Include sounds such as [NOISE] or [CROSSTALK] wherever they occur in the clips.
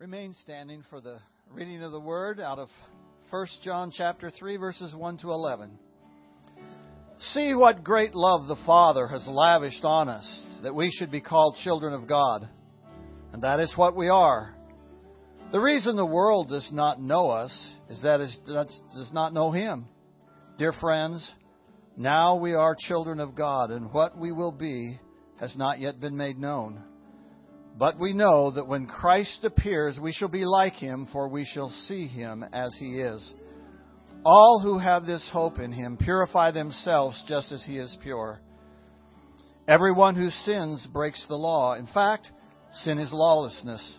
Remain standing for the reading of the word out of 1 John chapter 3 verses 1 to 11. See what great love the Father has lavished on us that we should be called children of God. And that is what we are. The reason the world does not know us is that it does not know Him. Dear friends, now we are children of God, and what we will be has not yet been made known. But we know that when Christ appears, we shall be like him, for we shall see him as he is. All who have this hope in him purify themselves just as he is pure. Everyone who sins breaks the law. In fact, sin is lawlessness.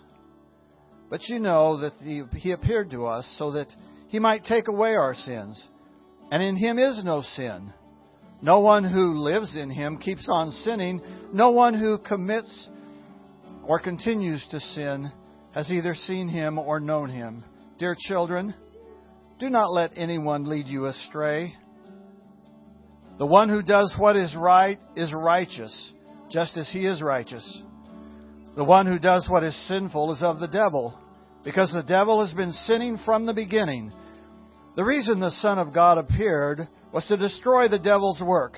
But you know that he appeared to us so that he might take away our sins. And in him is no sin. No one who lives in him keeps on sinning. No one who commits or continues to sin has either seen him or known him. Dear children, do not let anyone lead you astray. The one who does what is right is righteous, just as he is righteous. The one who does what is sinful is of the devil, because the devil has been sinning from the beginning. The reason the Son of God appeared was to destroy the devil's work.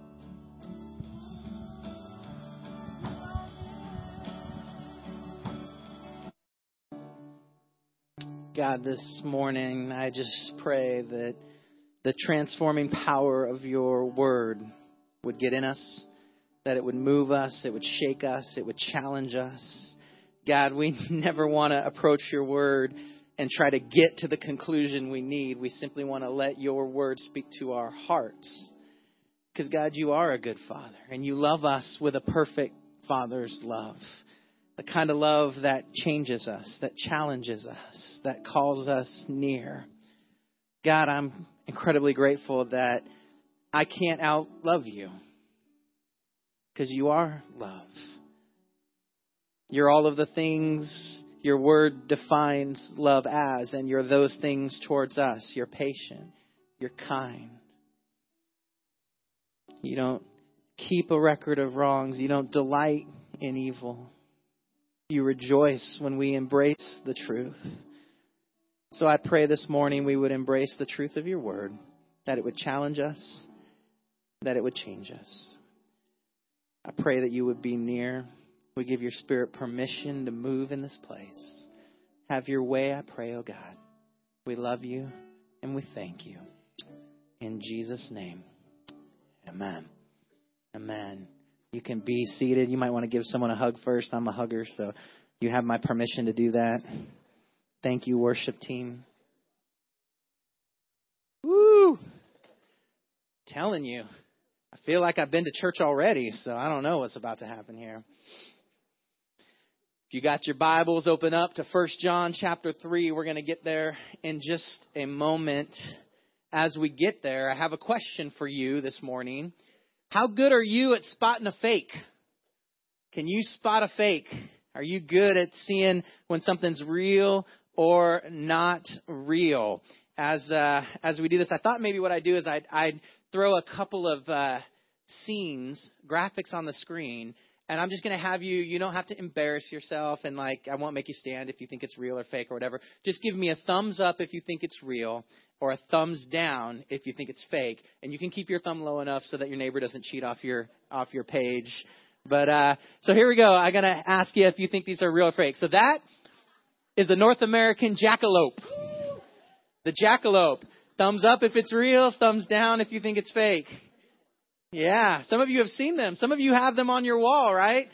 God, this morning I just pray that the transforming power of your word would get in us, that it would move us, it would shake us, it would challenge us. God, we [LAUGHS] never want to approach your word and try to get to the conclusion we need. We simply want to let your word speak to our hearts. Because, God, you are a good father, and you love us with a perfect father's love the kind of love that changes us, that challenges us, that calls us near. God, I'm incredibly grateful that I can't out love you because you are love. You're all of the things your word defines love as, and you're those things towards us. You're patient, you're kind. You don't keep a record of wrongs, you don't delight in evil. You rejoice when we embrace the truth. So I pray this morning we would embrace the truth of your word, that it would challenge us, that it would change us. I pray that you would be near. We give your spirit permission to move in this place. Have your way, I pray, oh God. We love you and we thank you. In Jesus' name, amen. Amen. You can be seated. You might want to give someone a hug first. I'm a hugger, so you have my permission to do that. Thank you, worship team. Woo! Telling you. I feel like I've been to church already, so I don't know what's about to happen here. If you got your Bibles, open up to 1 John chapter 3. We're going to get there in just a moment. As we get there, I have a question for you this morning. How good are you at spotting a fake? Can you spot a fake? Are you good at seeing when something's real or not real? As uh, as we do this, I thought maybe what I'd do is I'd, I'd throw a couple of uh, scenes, graphics on the screen, and I'm just going to have you, you don't have to embarrass yourself and like, I won't make you stand if you think it's real or fake or whatever. Just give me a thumbs up if you think it's real or a thumbs down if you think it's fake. And you can keep your thumb low enough so that your neighbor doesn't cheat off your, off your page. But, uh, so here we go. I'm going to ask you if you think these are real or fake. So that is the North American jackalope. The jackalope. Thumbs up if it's real, thumbs down if you think it's fake. Yeah, some of you have seen them. Some of you have them on your wall, right?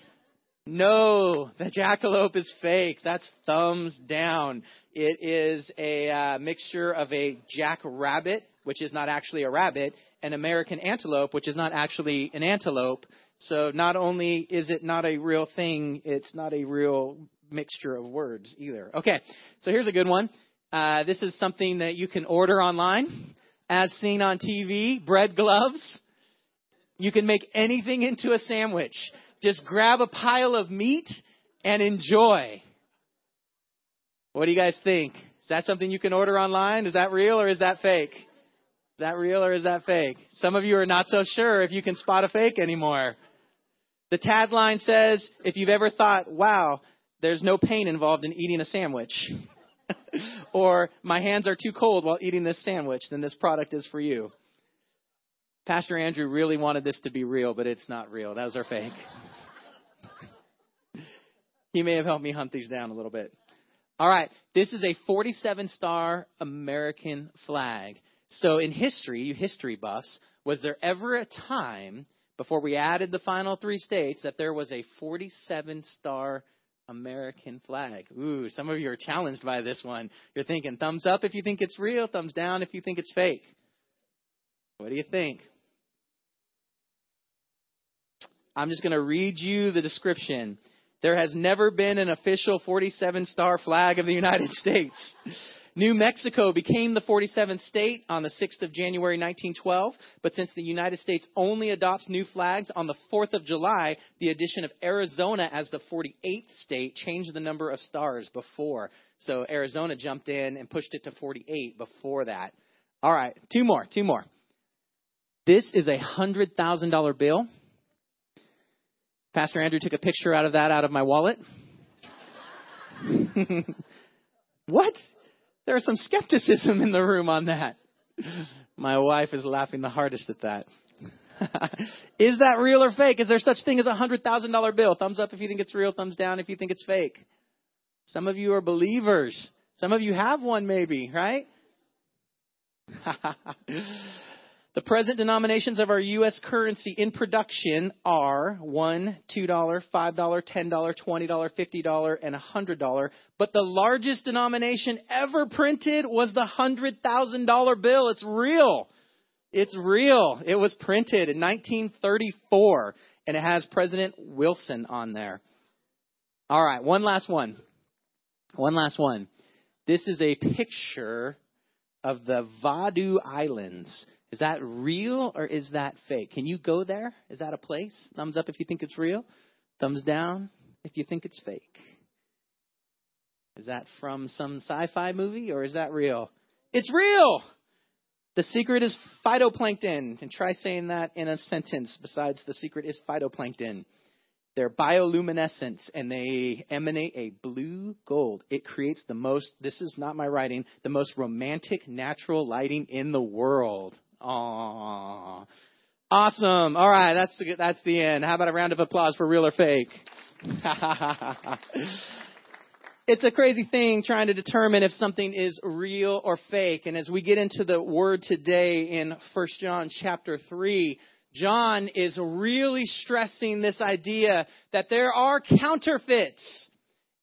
No, the jackalope is fake. That's thumbs down. It is a uh, mixture of a jackrabbit, which is not actually a rabbit, an American antelope, which is not actually an antelope, So not only is it not a real thing, it's not a real mixture of words either. Okay, so here's a good one. Uh, this is something that you can order online, as seen on TV. Bread gloves. You can make anything into a sandwich. Just grab a pile of meat and enjoy. What do you guys think? Is that something you can order online? Is that real or is that fake? Is that real or is that fake? Some of you are not so sure if you can spot a fake anymore. The tagline says, if you've ever thought, wow, there's no pain involved in eating a sandwich, [LAUGHS] or my hands are too cold while eating this sandwich, then this product is for you. Pastor Andrew really wanted this to be real, but it's not real. That was our fake. [LAUGHS] he may have helped me hunt these down a little bit. All right, this is a 47 star American flag. So in history, you history buffs, was there ever a time before we added the final three states that there was a 47 star American flag? Ooh, some of you are challenged by this one. You're thinking thumbs up if you think it's real, thumbs down if you think it's fake. What do you think? I'm just going to read you the description. There has never been an official 47 star flag of the United [LAUGHS] States. New Mexico became the 47th state on the 6th of January 1912, but since the United States only adopts new flags on the 4th of July, the addition of Arizona as the 48th state changed the number of stars before. So Arizona jumped in and pushed it to 48 before that. All right, two more, two more. This is a $100,000 bill Pastor Andrew took a picture out of that out of my wallet. [LAUGHS] what? There's some skepticism in the room on that. My wife is laughing the hardest at that. [LAUGHS] is that real or fake? Is there such thing as a hundred thousand dollar bill? Thumbs up if you think it's real, thumbs down if you think it's fake. Some of you are believers. Some of you have one maybe, right? [LAUGHS] The present denominations of our U.S. currency in production are $1, $2, $5, $10, $20, $50, and $100. But the largest denomination ever printed was the $100,000 bill. It's real. It's real. It was printed in 1934, and it has President Wilson on there. All right, one last one. One last one. This is a picture of the Vaadhoo Islands. Is that real or is that fake? Can you go there? Is that a place? Thumbs up if you think it's real. Thumbs down if you think it's fake. Is that from some sci fi movie or is that real? It's real! The secret is phytoplankton. And try saying that in a sentence besides the secret is phytoplankton. They're bioluminescent and they emanate a blue gold. It creates the most, this is not my writing, the most romantic natural lighting in the world. Aww. Awesome. All right, that's the, that's the end. How about a round of applause for real or fake? [LAUGHS] it's a crazy thing trying to determine if something is real or fake. And as we get into the word today in 1 John chapter 3, John is really stressing this idea that there are counterfeits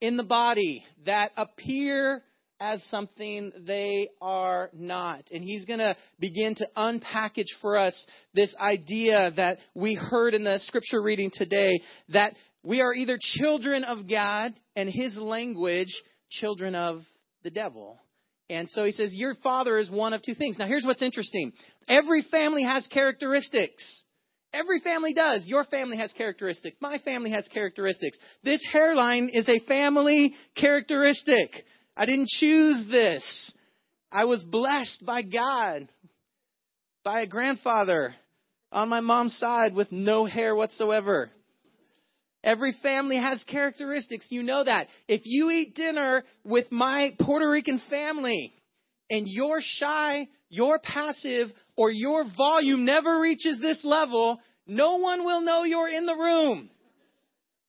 in the body that appear as something they are not. And he's going to begin to unpackage for us this idea that we heard in the scripture reading today that we are either children of God and his language, children of the devil. And so he says, Your father is one of two things. Now, here's what's interesting every family has characteristics. Every family does. Your family has characteristics. My family has characteristics. This hairline is a family characteristic. I didn't choose this. I was blessed by God, by a grandfather on my mom's side with no hair whatsoever. Every family has characteristics. You know that. If you eat dinner with my Puerto Rican family and you're shy, you're passive, or your volume never reaches this level, no one will know you're in the room.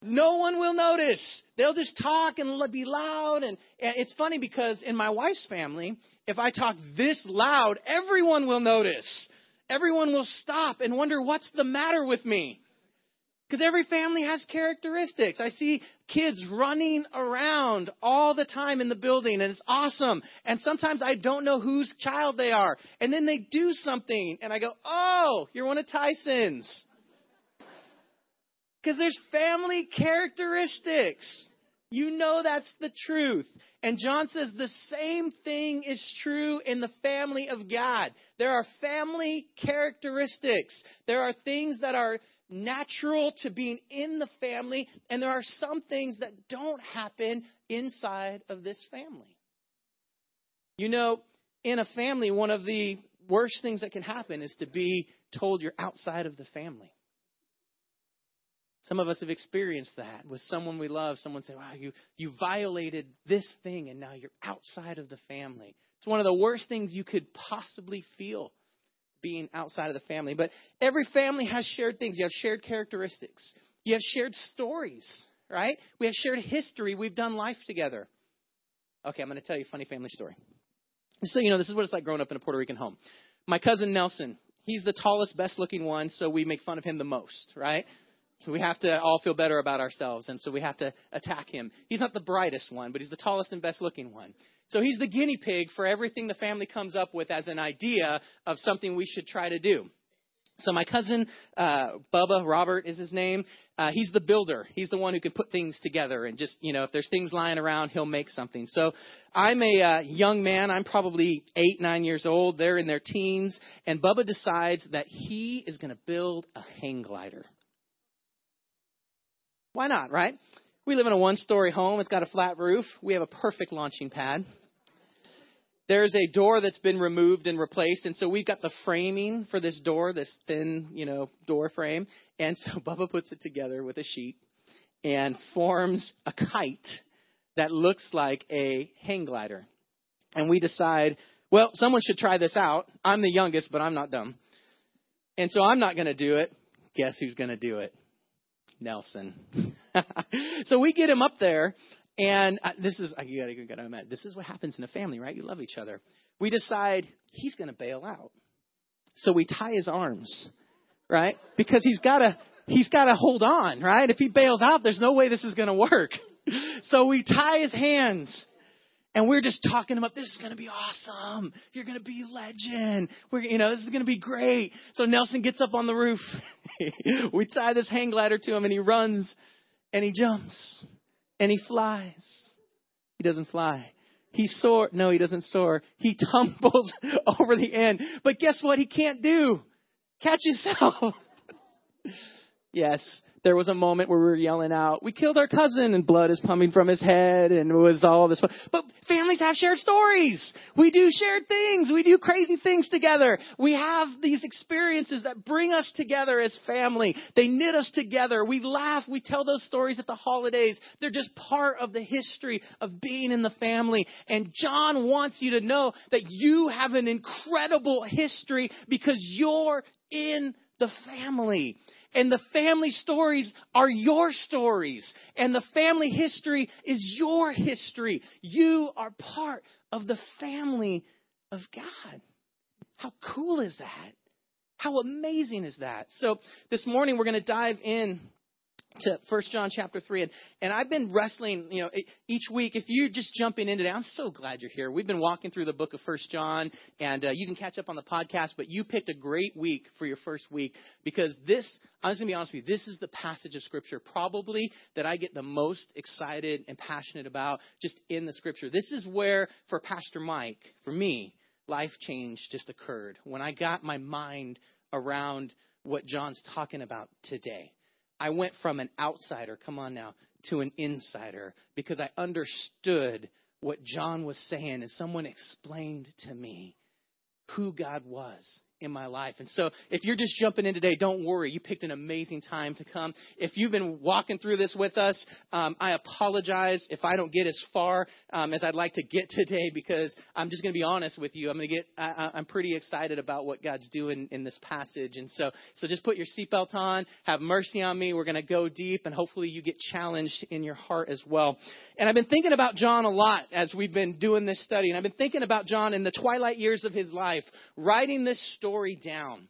No one will notice. They'll just talk and be loud. And, it's funny because in my wife's family, if I talk this loud, everyone will notice. Everyone will stop and wonder what's the matter with me. Because every family has characteristics. I see kids running around all the time in the building, and it's awesome. And sometimes I don't know whose child they are. And then they do something, and I go, Oh, you're one of Tyson's. Because there's family characteristics. You know that's the truth. And John says the same thing is true in the family of God. There are family characteristics. There are things that are natural to being in the family, and there are some things that don't happen inside of this family. You know, in a family, one of the worst things that can happen is to be told you're outside of the family. Some of us have experienced that with someone we love. Someone say, wow, you, you violated this thing and now you're outside of the family. It's one of the worst things you could possibly feel being outside of the family. But every family has shared things. You have shared characteristics. You have shared stories, right? We have shared history. We've done life together. Okay, I'm going to tell you a funny family story. So, you know, this is what it's like growing up in a Puerto Rican home. My cousin Nelson, he's the tallest, best looking one, so we make fun of him the most, right? So we have to all feel better about ourselves, and so we have to attack him. He's not the brightest one, but he's the tallest and best looking one. So he's the guinea pig for everything the family comes up with as an idea of something we should try to do. So my cousin uh, Bubba Robert is his name. Uh, he's the builder. He's the one who can put things together and just you know if there's things lying around, he'll make something. So I'm a uh, young man. I'm probably eight nine years old. They're in their teens, and Bubba decides that he is going to build a hang glider. Why not, right? We live in a one story home. It's got a flat roof. We have a perfect launching pad. There's a door that's been removed and replaced, and so we've got the framing for this door, this thin, you know, door frame. And so [LAUGHS] Bubba puts it together with a sheet and forms a kite that looks like a hang glider. And we decide, well, someone should try this out. I'm the youngest, but I'm not dumb. And so I'm not going to do it. Guess who's going to do it? Nelson. [LAUGHS] so we get him up there, and uh, this is I gotta, gotta admit, this is what happens in a family, right? You love each other. We decide he's to bail out, so we tie his arms, right? Because he's got to he's got to hold on, right? If he bails out, there's no way this is to work. [LAUGHS] So we tie his hands and we're just talking about this is going to be awesome. You're going to be legend. We're, you know, this is going to be great. So Nelson gets up on the roof. [LAUGHS] we tie this hang glider to him and he runs and he jumps and he flies. He doesn't fly. He soar. No, he doesn't soar. He [LAUGHS] tumbles over the end. But guess what? He can't do. Catch himself. [LAUGHS] yes, there was a moment where we were yelling out, "We killed our cousin," and blood is pumping from his head, and it was all this. But families have shared stories. We do shared things. We do crazy things together. We have these experiences that bring us together as family. They knit us together. We laugh. We tell those stories at the holidays. They're just part of the history of being in the family. And John wants you to know that you have an incredible history because you're in the family. And the family stories are your stories. And the family history is your history. You are part of the family of God. How cool is that? How amazing is that? So this morning we're going to dive in to First John chapter 3. And, and I've been wrestling, you know, each week. If you're just jumping in today, I'm so glad you're here. We've been walking through the book of First John, and uh, you can catch up on the podcast, but you picked a great week for your first week because this, I'm just going to be honest with you, this is the passage of Scripture probably that I get the most excited and passionate about just in the Scripture. This is where, for Pastor Mike, for me, life change just occurred when I got my mind around what John's talking about today. I went from an outsider, come on now, to an insider because I understood what John was saying and someone explained to me who God was in my life. And so if you're just jumping in today, don't worry. You picked an amazing time to come. If you've been walking through this with us, um, I apologize if I don't get as far um, as I'd like to get [LAUGHS] today because I'm just going to be honest with you. I'm going to get, I, I'm pretty excited about what God's doing in this passage. And so, so just put your seatbelt on, have mercy on me. We're going to go deep and hopefully you get challenged in your heart as well. And I've been thinking about John a lot as we've been doing this study. And I've been thinking about John in the twilight years of his life, writing this story story down,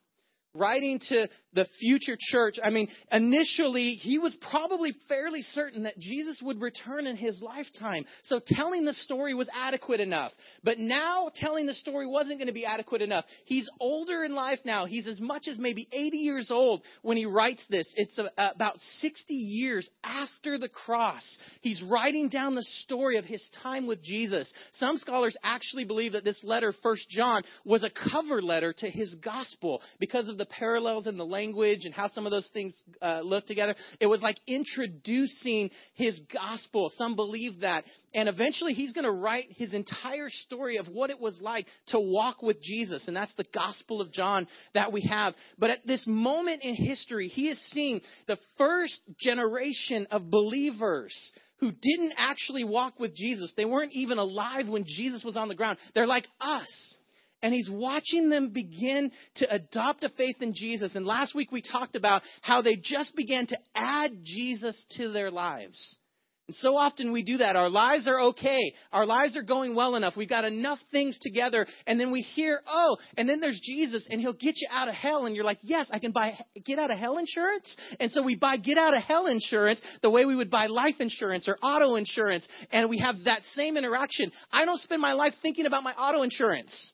writing to the future church, I mean, initially he was probably fairly certain that Jesus would return in his lifetime. So telling the story was adequate enough. But now telling the story wasn't going to be adequate enough. He's older in life now. He's as much as maybe 80 years old when he writes this. It's about 60 years after the cross. He's writing down the story of his time with Jesus. Some scholars actually believe that this letter, First John, was a cover letter to his gospel because of the parallels in the language and how some of those things uh, look together. It was like introducing his gospel. Some believe that. And eventually he's going to write his entire story of what it was like to walk with Jesus. And that's the Gospel of John that we have. But at this moment in history, he is seeing the first generation of believers who didn't actually walk with Jesus. They weren't even alive when Jesus was on the ground. They're like us. And he's watching them begin to adopt a faith in Jesus. And last week we talked about how they just began to add Jesus to their lives. And so often we do that. Our lives are okay. Our lives are going well enough. We've got enough things together. And then we hear, oh, and then there's Jesus and he'll get you out of hell. And you're like, yes, I can buy get out of hell insurance. And so we buy get out of hell insurance the way we would buy life insurance or auto insurance. And we have that same interaction. I don't spend my life thinking about my auto insurance.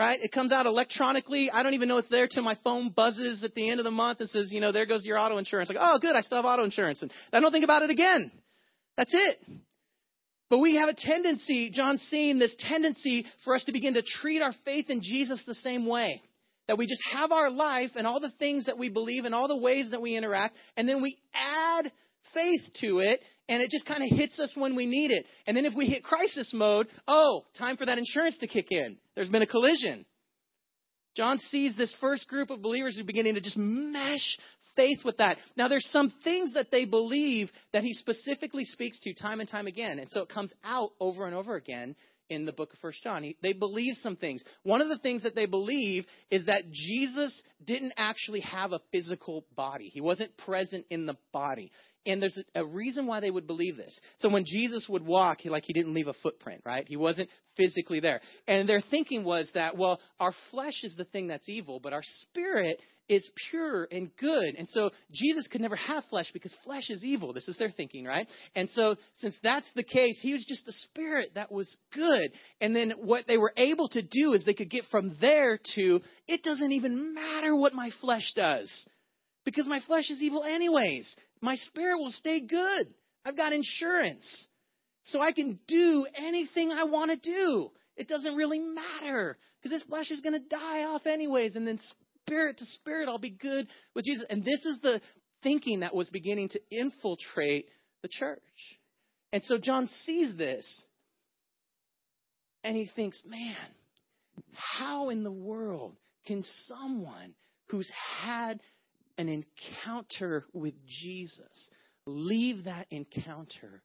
Right? It comes out electronically. I don't even know it's there till my phone buzzes at the end of the month and says, you know, there goes your auto insurance. Like, oh, good, I still have auto insurance. And I don't think about it again. That's it. But we have a tendency, John's seeing this tendency for us to begin to treat our faith in Jesus the same way. That we just have our life and all the things that we believe and all the ways that we interact, and then we add faith to it, and it just kind of hits us when we need it. And then if we hit crisis mode, oh, time for that insurance to kick in. There's been a collision. John sees this first group of believers who are beginning to just mesh faith with that. Now, there's some things that they believe that he specifically speaks to time and time again. And so it comes out over and over again in the book of First John. He, they believe some things. One of the things that they believe is that Jesus didn't actually have a physical body. He wasn't present in the body. And there's a, reason why they would believe this. So when Jesus would walk, he like he didn't leave a footprint, right? He wasn't physically there. And their thinking was that, well, our flesh is the thing that's evil, but our spirit is pure and good. And so Jesus could never have flesh because flesh is evil. This is their thinking, right? And so since that's the case, he was just a spirit that was good. And then what they were able to do is they could get from there to it doesn't even matter what my flesh does because my flesh is evil anyways. My spirit will stay good. I've got insurance. So I can do anything I want to do. It doesn't really matter because this flesh is going to die off anyways. And then spirit to spirit, I'll be good with Jesus. And this is the thinking that was beginning to infiltrate the church. And so John sees this and he thinks, man, how in the world can someone who's had an encounter with Jesus leave that encounter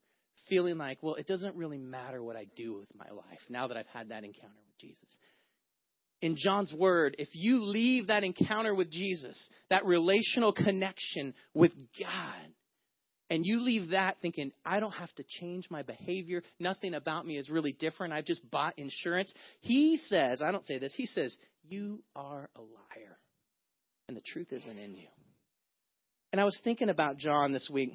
feeling like, well, it doesn't really matter what I do with my life now that I've had that encounter with Jesus? in John's word, if you leave that encounter with Jesus, that relational connection with God, and you leave that thinking, I don't have to change my behavior, nothing about me is really different, I've just bought insurance, he says, I don't say this, he says, You are a liar, and the truth isn't in you. And I was thinking about John this week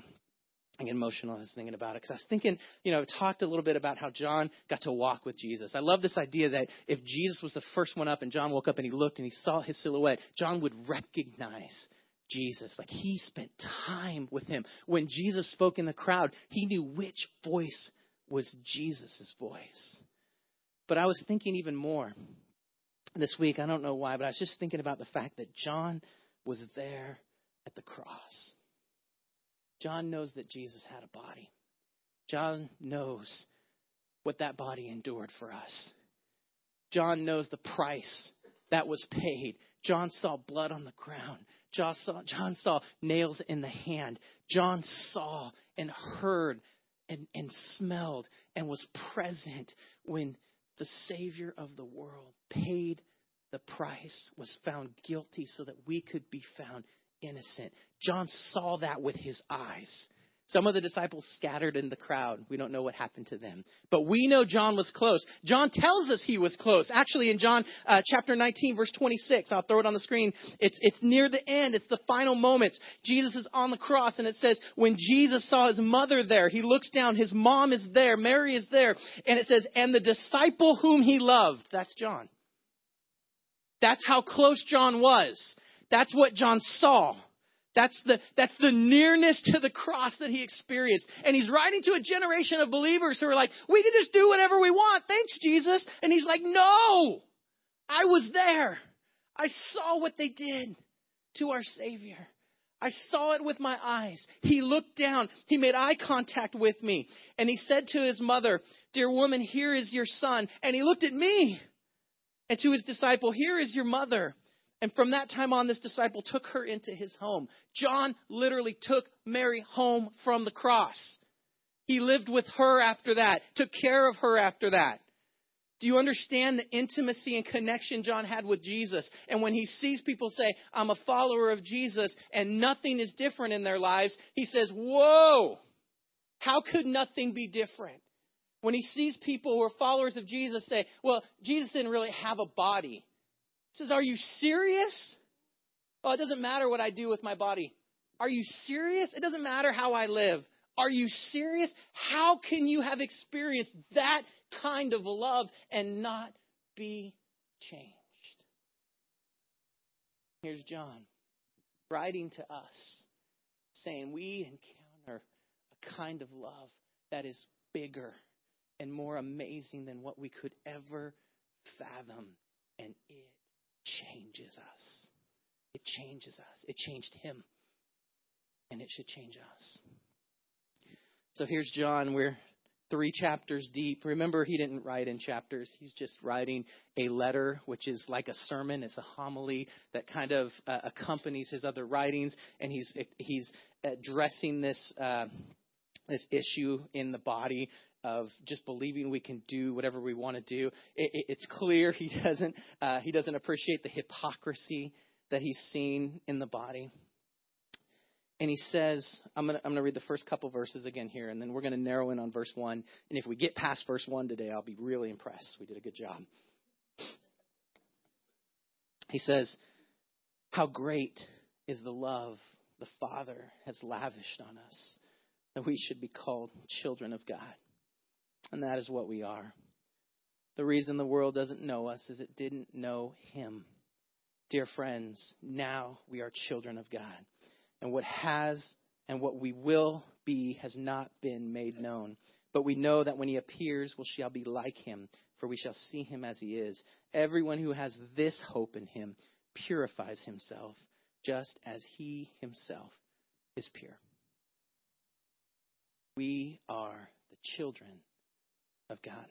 I get emotional as thinking about it because I was thinking, you know, I talked a little bit about how John got to walk with Jesus. I love this idea that if Jesus was the first one up and John woke up and he looked and he saw his silhouette, John would recognize Jesus. Like he spent time with him. When Jesus spoke in the crowd, he knew which voice was Jesus' voice. But I was thinking even more this week. I don't know why, but I was just thinking about the fact that John was there at the cross. John knows that Jesus had a body. John knows what that body endured for us. John knows the price that was paid. John saw blood on the ground. John saw, John saw nails in the hand. John saw and heard and, and smelled and was present when the Savior of the world paid the price, was found guilty so that we could be found innocent. John saw that with his eyes. Some of the disciples scattered in the crowd. We don't know what happened to them. But we know John was close. John tells us he was close. Actually, in John uh, chapter 19, verse 26, I'll throw it on the screen. It's, it's near the end. It's the final moments. Jesus is on the cross, and it says, when Jesus saw his mother there, he looks down. His mom is there. Mary is there. And it says, and the disciple whom he loved. That's John. That's how close John was. That's what John saw. That's the, that's the nearness to the cross that he experienced. And he's writing to a generation of believers who are like, we can just do whatever we want. Thanks, Jesus. And he's like, no, I was there. I saw what they did to our Savior. I saw it with my eyes. He looked down. He made eye contact with me. And he said to his mother, Dear woman, here is your son. And he looked at me. And to his disciple, Here is your mother. And from that time on, this disciple took her into his home. John literally took Mary home from the cross. He lived with her after that, took care of her after that. Do you understand the intimacy and connection John had with Jesus? And when he sees people say, I'm a follower of Jesus, and nothing is different in their lives, he says, Whoa, how could nothing be different? When he sees people who are followers of Jesus say, Well, Jesus didn't really have a body. Says, Are you serious? Oh, it doesn't matter what I do with my body. Are you serious? It doesn't matter how I live. Are you serious? How can you have experienced that kind of love and not be changed? Here's John writing to us saying, We encounter a kind of love that is bigger and more amazing than what we could ever fathom, and it changes us. It changes us. It changed him. And it should change us. So here's John. We're three chapters deep. Remember, he didn't write in chapters. He's just writing a letter, which is like a sermon. It's a homily that kind of uh, accompanies his other writings, and he's he's addressing this uh, this issue in the body of just believing we can do whatever we want to do. It, it, it's clear he doesn't uh, he doesn't appreciate the hypocrisy that he's seen in the body. And he says, I'm going to read the first couple verses again here, and then we're going to narrow in on verse 1. And if we get past verse 1 today, I'll be really impressed. We did a good job. He says, How great is the love the Father has lavished on us, that we should be called children of God. And that is what we are. The reason the world doesn't know us is it didn't know Him. Dear friends, now we are children of God. And what has and what we will be has not been made known. But we know that when He appears, we shall be like Him, for we shall see Him as He is. Everyone who has this hope in Him purifies himself, just as He Himself is pure. We are the children of God.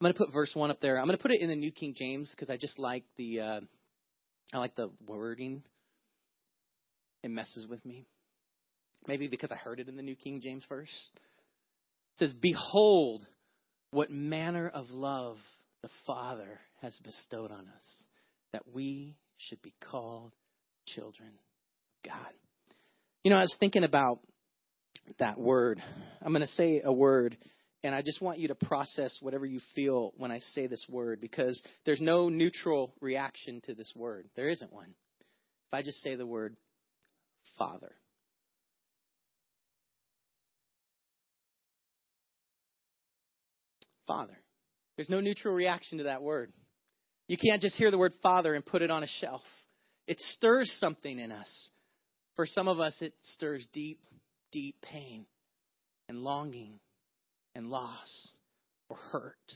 I'm going to put verse one up there. I'm going to put it in the New King James because I just like the uh, I like the wording. It messes with me. Maybe because I heard it in the New King James first. It says, "Behold, what manner of love the Father has bestowed on us, that we should be called children of God." You know, I was thinking about that word. I'm going to say a word and I just want you to process whatever you feel when I say this word because there's no neutral reaction to this word. There isn't one. If I just say the word Father. Father. There's no neutral reaction to that word. You can't just hear the word Father and put it on a shelf. It stirs something in us. For some of us, it stirs deep, deep pain and longing and loss or hurt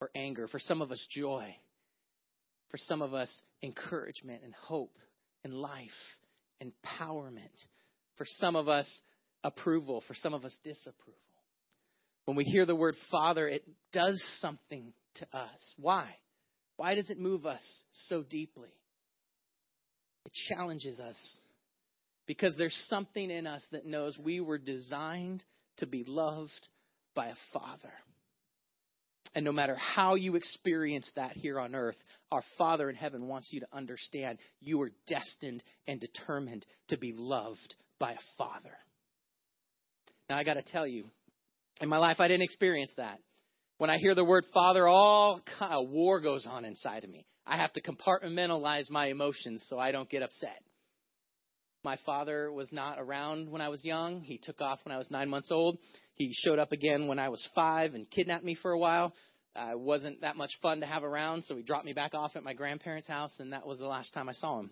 or anger. For some of us, joy. For some of us, encouragement and hope and life, empowerment. For some of us, approval. For some of us, disapproval. When we hear the word Father, it does something to us. Why? Why does it move us so deeply? It challenges us because there's something in us that knows we were designed to be loved by a father. And no matter how you experience that here on earth, our Father in heaven wants you to understand you are destined and determined to be loved by a father. Now, I got to tell you, in my life, I didn't experience that. When I hear the word father, all kind of war goes on inside of me. I have to compartmentalize my emotions so I don't get upset. My father was not around when I was young. He took off when I was nine months old. He showed up again when I was five and kidnapped me for a while. Uh, wasn't that much fun to have around, so he dropped me back off at my grandparents' house, and that was the last time I saw him.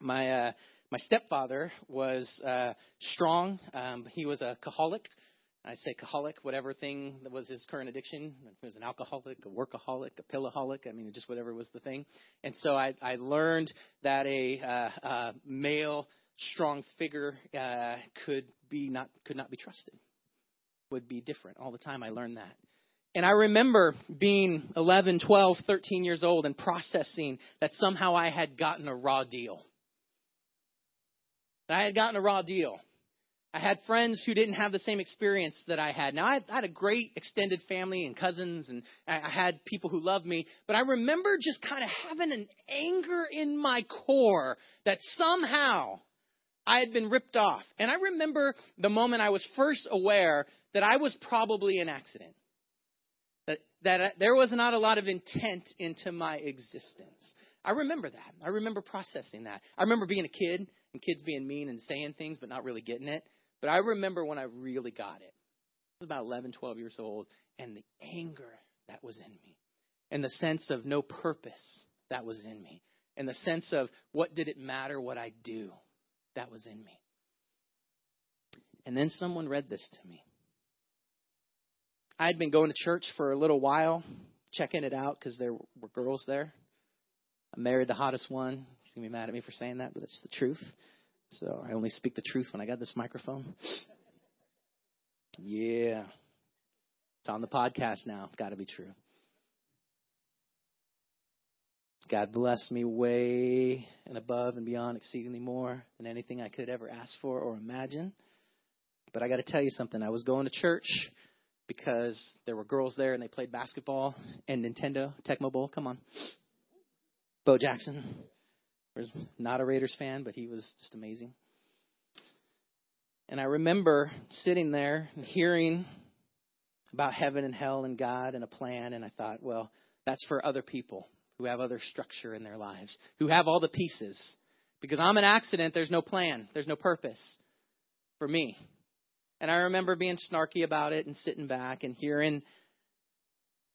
My uh, my stepfather was uh, strong. Um, he was a caholic. I say caholic, whatever thing that was his current addiction. He was an alcoholic, a workaholic, a pillaholic. I mean, just whatever was the thing. And so I, I learned that a uh, uh, male strong figure uh, could be not could not be trusted. Would be different all the time. I learned that. And I remember being 11, 12, 13 years old and processing that somehow I had gotten a raw deal. That I had gotten a raw deal. I had friends who didn't have the same experience that I had. Now, I had a great extended family and cousins, and I had people who loved me, but I remember just kind of having an anger in my core that somehow I had been ripped off. And I remember the moment I was first aware that I was probably an accident. That, that uh, there was not a lot of intent into my existence. I remember that. I remember processing that. I remember being a kid and kids being mean and saying things but not really getting it. But I remember when I really got it. I was about 11, 12 years old, and the anger that was in me, and the sense of no purpose that was in me, and the sense of what did it matter what I do that was in me. And then someone read this to me. I had been going to church for a little while, checking it out because there were girls there. I married the hottest one. She's going to be mad at me for saying that, but it's the truth. So I only speak the truth when I got this microphone. Yeah. It's on the podcast now. It's got to be true. God blessed me way and above and beyond, exceedingly more than anything I could ever ask for or imagine. But I got to tell you something. I was going to church because there were girls there and they played basketball and Nintendo, Tecmo Bowl. Come on. Bo Jackson was not a Raiders fan, but he was just amazing. And I remember sitting there and hearing about heaven and hell and God and a plan, and I thought, well, that's for other people who have other structure in their lives, who have all the pieces. Because I'm an accident, there's no plan, there's no purpose for me. And I remember being snarky about it and sitting back and hearing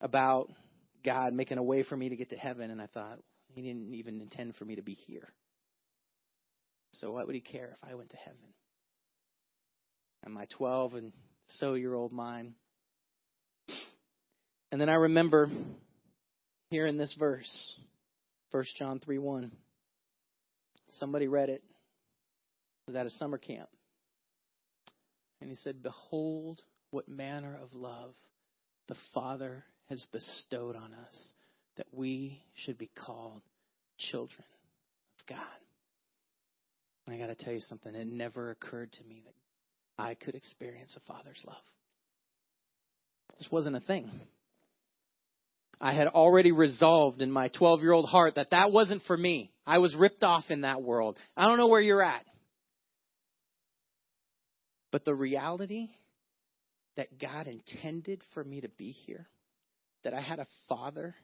about God making a way for me to get to heaven, and I thought, He didn't even intend for me to be here. So what would He care if I went to heaven? And my 12 and so year old mind. And then I remember hearing this verse, 1 John 3 1. Somebody read it. it was at a summer camp. And he said, Behold, what manner of love the Father has bestowed on us, that we should be called children of God. I got to tell you something. It never occurred to me that I could experience a Father's love. This wasn't a thing. I had already resolved in my 12 year old heart that that wasn't for me. I was ripped off in that world. I don't know where you're at. But the reality that God intended for me to be here, that I had a father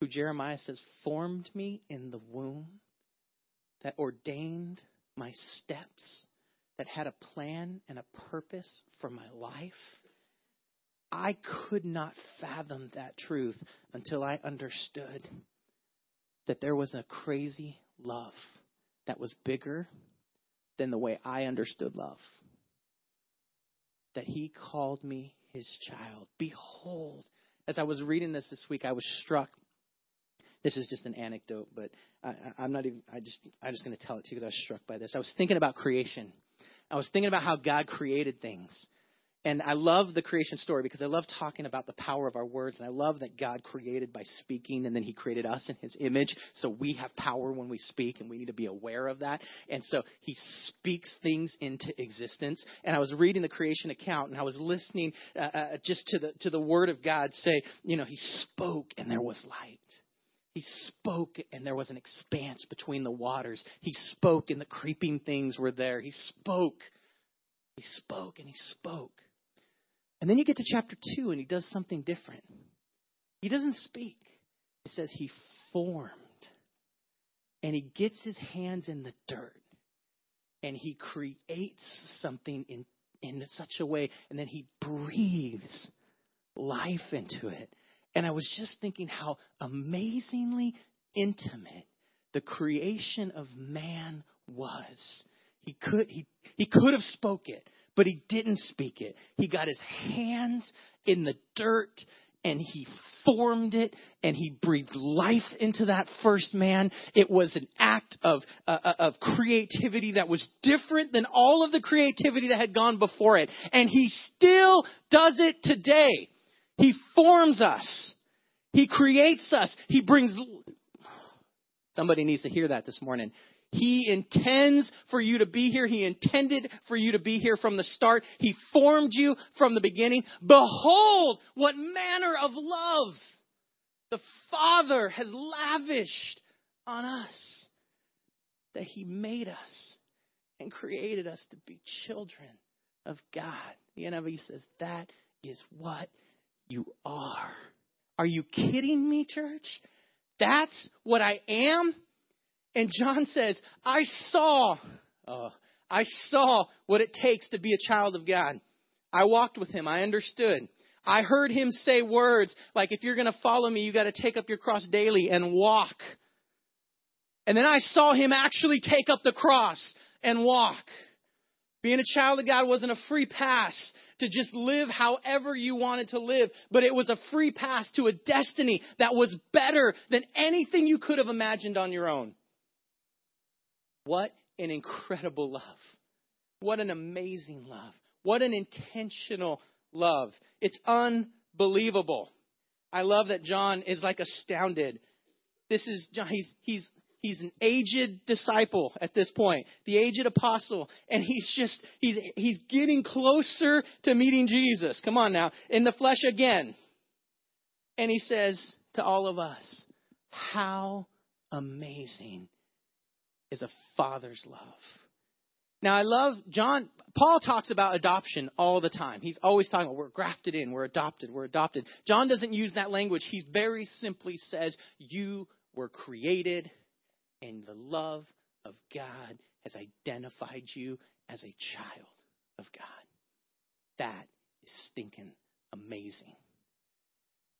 who Jeremiah says formed me in the womb, that ordained my steps, that had a plan and a purpose for my life I could not fathom that truth until I understood that there was a crazy love that was bigger than the way I understood love. That he called me his child. Behold, as I was reading this this week, I was struck. This is just an anecdote, but I, am not even. I just. I'm just going to tell it to you because I was struck by this. I was thinking about creation. I was thinking about how God created things. And I love the creation story because I love talking about the power of our words. And I love that God created by speaking and then He created us in His image. So we have power when we speak and we need to be aware of that. And so He speaks things into existence. And I was reading the creation account and I was listening uh, uh, just to the, to the Word of God say, you know, He spoke and there was light. He spoke and there was an expanse between the waters. He spoke and the creeping things were there. He spoke he He spoke and he spoke. And then you get to chapter 2 and he does something different. He doesn't speak. It says he formed. And he gets his hands in the dirt. And he creates something in, in such a way. And then he breathes life into it. And I was just thinking how amazingly intimate the creation of man was. He could, he, he could have spoke it, but he didn't speak it. He got his hands in the dirt and he formed it and he breathed life into that first man. It was an act of, uh, uh, of creativity that was different than all of the creativity that had gone before it. And he still does it today. He forms us. He creates us. He brings. Somebody needs to hear that this morning. He intends for you to be here. He intended for you to be here from the start. He formed you from the beginning. Behold, what manner of love the Father has lavished on us that He made us and created us to be children of God. The NIV says that is what you are. Are you kidding me, church? That's what I am? And John says, I saw, uh, I saw what it takes to be a child of God. I walked with him. I understood. I heard him say words like, if you're going to follow me, you got to take up your cross daily and walk. And then I saw him actually take up the cross and walk. Being a child of God wasn't a free pass to just live however you wanted to live, but it was a free pass to a destiny that was better than anything you could have imagined on your own. What an incredible love. What an amazing love. What an intentional love. It's unbelievable. I love that John is like astounded. This is John. He's, he's he's an aged disciple at this point, the aged apostle, and he's just he's he's getting closer to meeting Jesus. Come on now, in the flesh again. And he says to all of us, "How amazing is a father's love." Now I love John Paul talks about adoption all the time. He's always talking about we're grafted in, we're adopted, we're adopted. John doesn't use that language. He very simply says you were created and the love of God has identified you as a child of God. That is stinking amazing.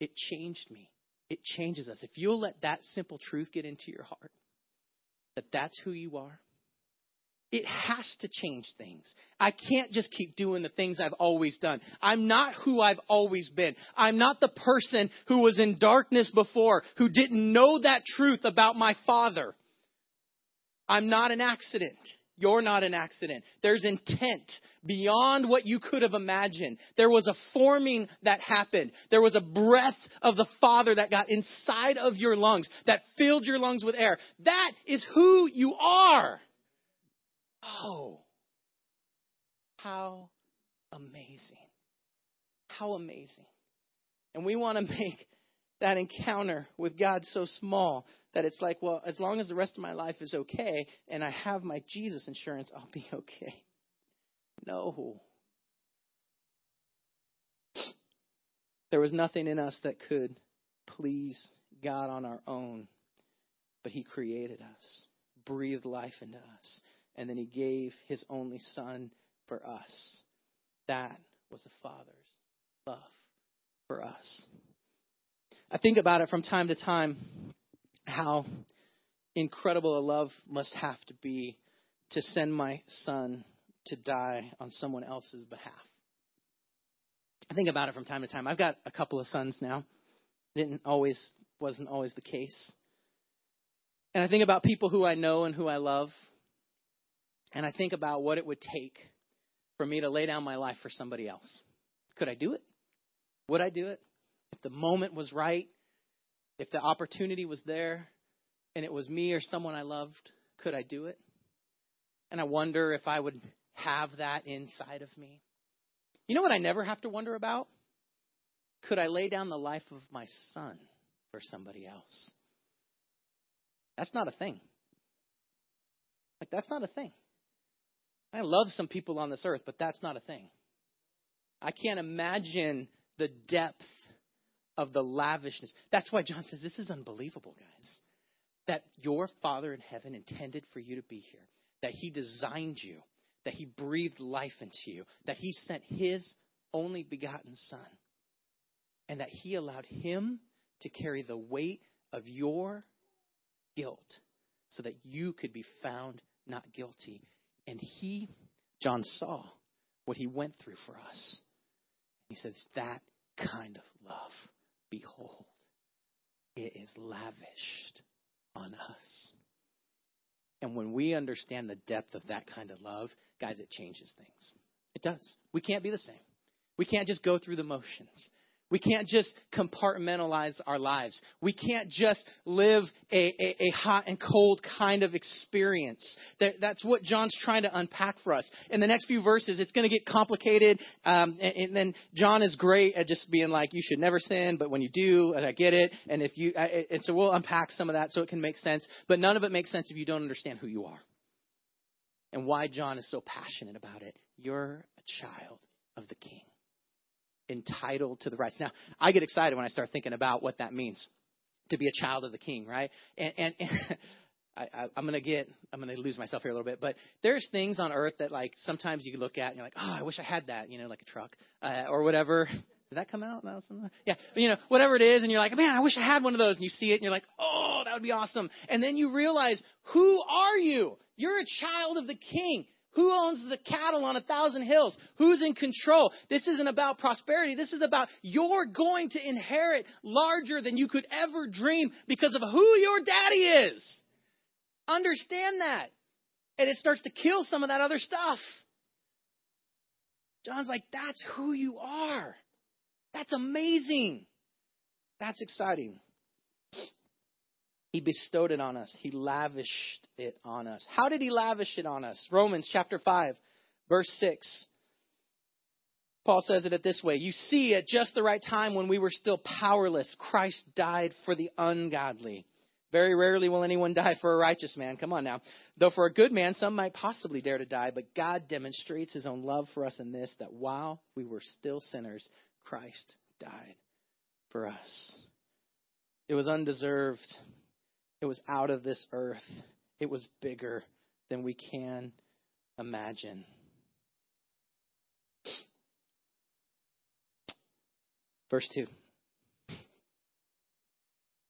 It changed me. It changes us. If you'll let that simple truth get into your heart, that that's who you are, it has to change things. I can't just keep doing the things I've always done. I'm not who I've always been. I'm not the person who was in darkness before, who didn't know that truth about my father. I'm not an accident. You're not an accident. There's intent beyond what you could have imagined. There was a forming that happened. There was a breath of the Father that got inside of your lungs, that filled your lungs with air. That is who you are. Oh, how amazing. How amazing. And we want to [LAUGHS] make that encounter with God so small that it's like, well, as long as the rest of my life is okay and I have my Jesus insurance, I'll be [LAUGHS] okay. No. There was nothing in us that could please God on our own, but He created us, breathed life into us, and then He gave His only Son for us. That was the Father's love for us. I think about it from time to time how incredible a love must have to be to send my son to die on someone else's behalf. I think about it from time to time. I've got a couple of sons now. Didn't always wasn't always the case. And I think about people who I know and who I love. And I think about what it would take for me to lay down my life for somebody else. Could I do it? Would I do it? If the moment was right, if the opportunity was there and it was me or someone I loved, could I do it? And I wonder if I would have that inside of me. You know what I never have to wonder about? Could I lay down the life of my son for somebody else? That's not a thing. Like, that's not a thing. I love some people on this earth, but that's not a thing. I can't imagine the depth of the lavishness. That's why John says this is unbelievable, guys. That your Father in heaven intended for you to be here, that He designed you, that He breathed life into you, that He sent His only begotten Son, and that He allowed Him to carry the weight of your guilt so that you could be found not guilty. And He, John, saw what He went through for us. He says, That kind of love, behold, it is lavished on us. And when we understand the depth of that kind of love, guys, it changes things. It does. We can't be the same. We can't just go through the motions. We can't just compartmentalize our lives. We can't just live a, a, a hot and cold kind of experience. That, that's what John's trying to unpack for us. In the next few verses, it's going to get complicated. Um, and, and, then John is great at just being like, you should never sin, but when you do, I get it. And if you, I, and so we'll unpack some of that so it can make sense. But none of it makes sense if you don't understand who you are and why John is so passionate about it. You're a child of the King entitled to the rights. Now, I get excited when I start thinking about what that means to be a child of the king, right? And, and, and [LAUGHS] I, I, I'm gonna get, I'm gonna lose myself here a little bit, but there's things on earth that like sometimes you look at and you're like, oh, I wish I had that, you know, like a truck uh, or whatever. [LAUGHS] Did that come out? No, yeah, you know, whatever it is, and you're like, man, I wish I had one of those, and you see it, and you're like, oh, that would be awesome. And then you realize, who are you? You're a child of the King. Who owns the cattle on a thousand hills? Who's in control? This isn't about prosperity. This is about you're going to inherit larger than you could ever dream because of who your daddy is. Understand that. And it starts to kill some of that other stuff. John's like, that's who you are. That's amazing. That's exciting. He bestowed it on us. He lavished it on us. How did he lavish it on us? Romans chapter 5, verse 6. Paul says it this way You see, at just the right time when we were still powerless, Christ died for the ungodly. Very rarely will anyone die for a righteous man. Come on now. Though for a good man, some might possibly dare to die, but God demonstrates his own love for us in this that while we were still sinners, Christ died for us. It was undeserved. It was out of this earth. It was bigger than we can imagine. Verse 2.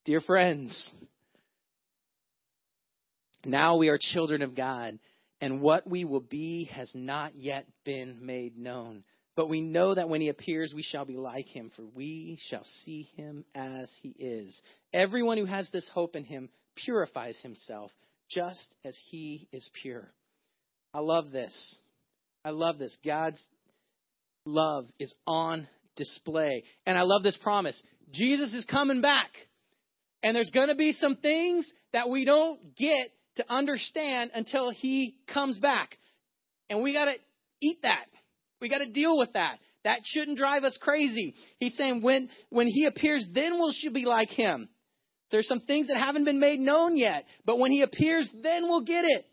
Dear friends, now we are children of God, and what we will be has not yet been made known. But we know that when he appears, we shall be like him, for we shall see him as he is. Everyone who has this hope in him purifies himself just as he is pure. I love this. I love this. God's love is on display. And I love this promise. Jesus is coming back. And there's going to be some things that we don't get to understand until he comes back. And we got to eat that. We got to deal with that. That shouldn't drive us crazy. He's saying when when he appears, then we'll should be like him. There's some things that haven't been made known yet, but when he appears, then we'll get it.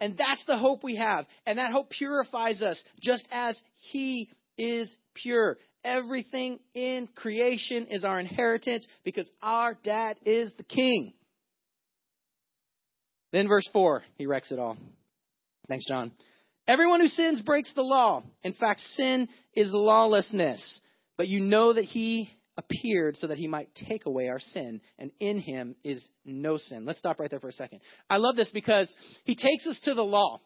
And that's the hope we have. And that hope purifies us just as he is pure. Everything in creation is our inheritance because our dad is the king. Then verse 4, he wrecks it all. Thanks, John. Everyone who sins breaks the law. In fact, sin is lawlessness. But you know that he appeared so that he might take away our sin, and in him is no sin. Let's stop right there for a second. I love this because he takes us to the law.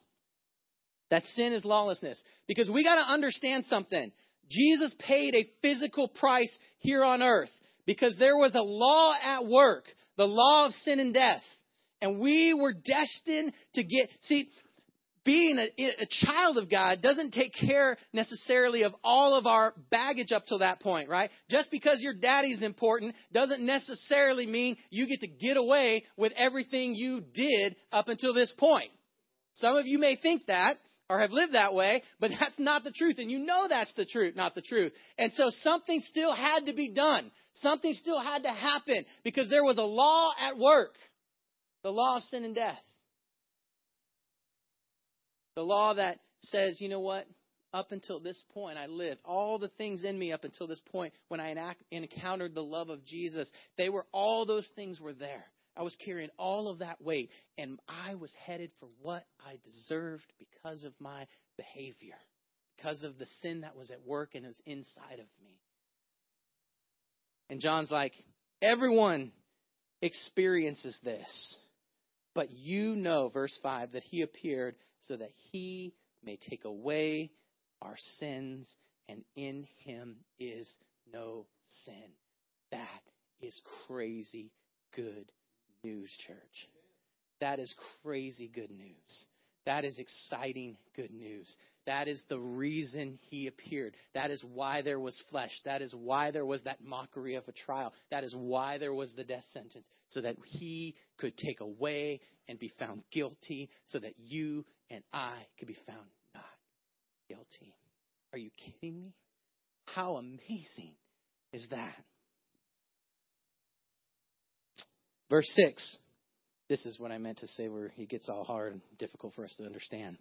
That sin is lawlessness. Because we got to understand something. Jesus paid a physical price here on earth because there was a law at work, the law of sin and death. And we were destined to get, see, being a, a, child of God doesn't take care necessarily of all of our baggage up to that point, right? Just because your daddy's important doesn't necessarily mean you get to get away with everything you did up until this point. Some of you may think that or have lived that way, but [LAUGHS] that's not the truth. And you know that's the truth, not the truth. And so something still had to be done. Something still had to happen because there was a law at work. The law of sin and death the law that says, you know what? Up until this point, I lived. All the things in me up until this point, when I enact, encountered the love of Jesus, they were all those things were there. I was carrying all of that weight, and I was headed for what I deserved because of my behavior, because of the sin that was at work and was inside of me. And John's like, everyone experiences this. But you know, verse 5, that he appeared so that he may take away our sins, and in him is no sin. That is crazy good news, church. That is crazy good news. That is exciting good news. That is the reason he appeared. That is why there was flesh. That is why there was that mockery of a trial. That is why there was the death sentence, so that he could take away and be found guilty, so that you and I could be found not guilty. Are you kidding me? How amazing is that? Verse 6. This is what I meant to say where he gets all hard and difficult for us to understand.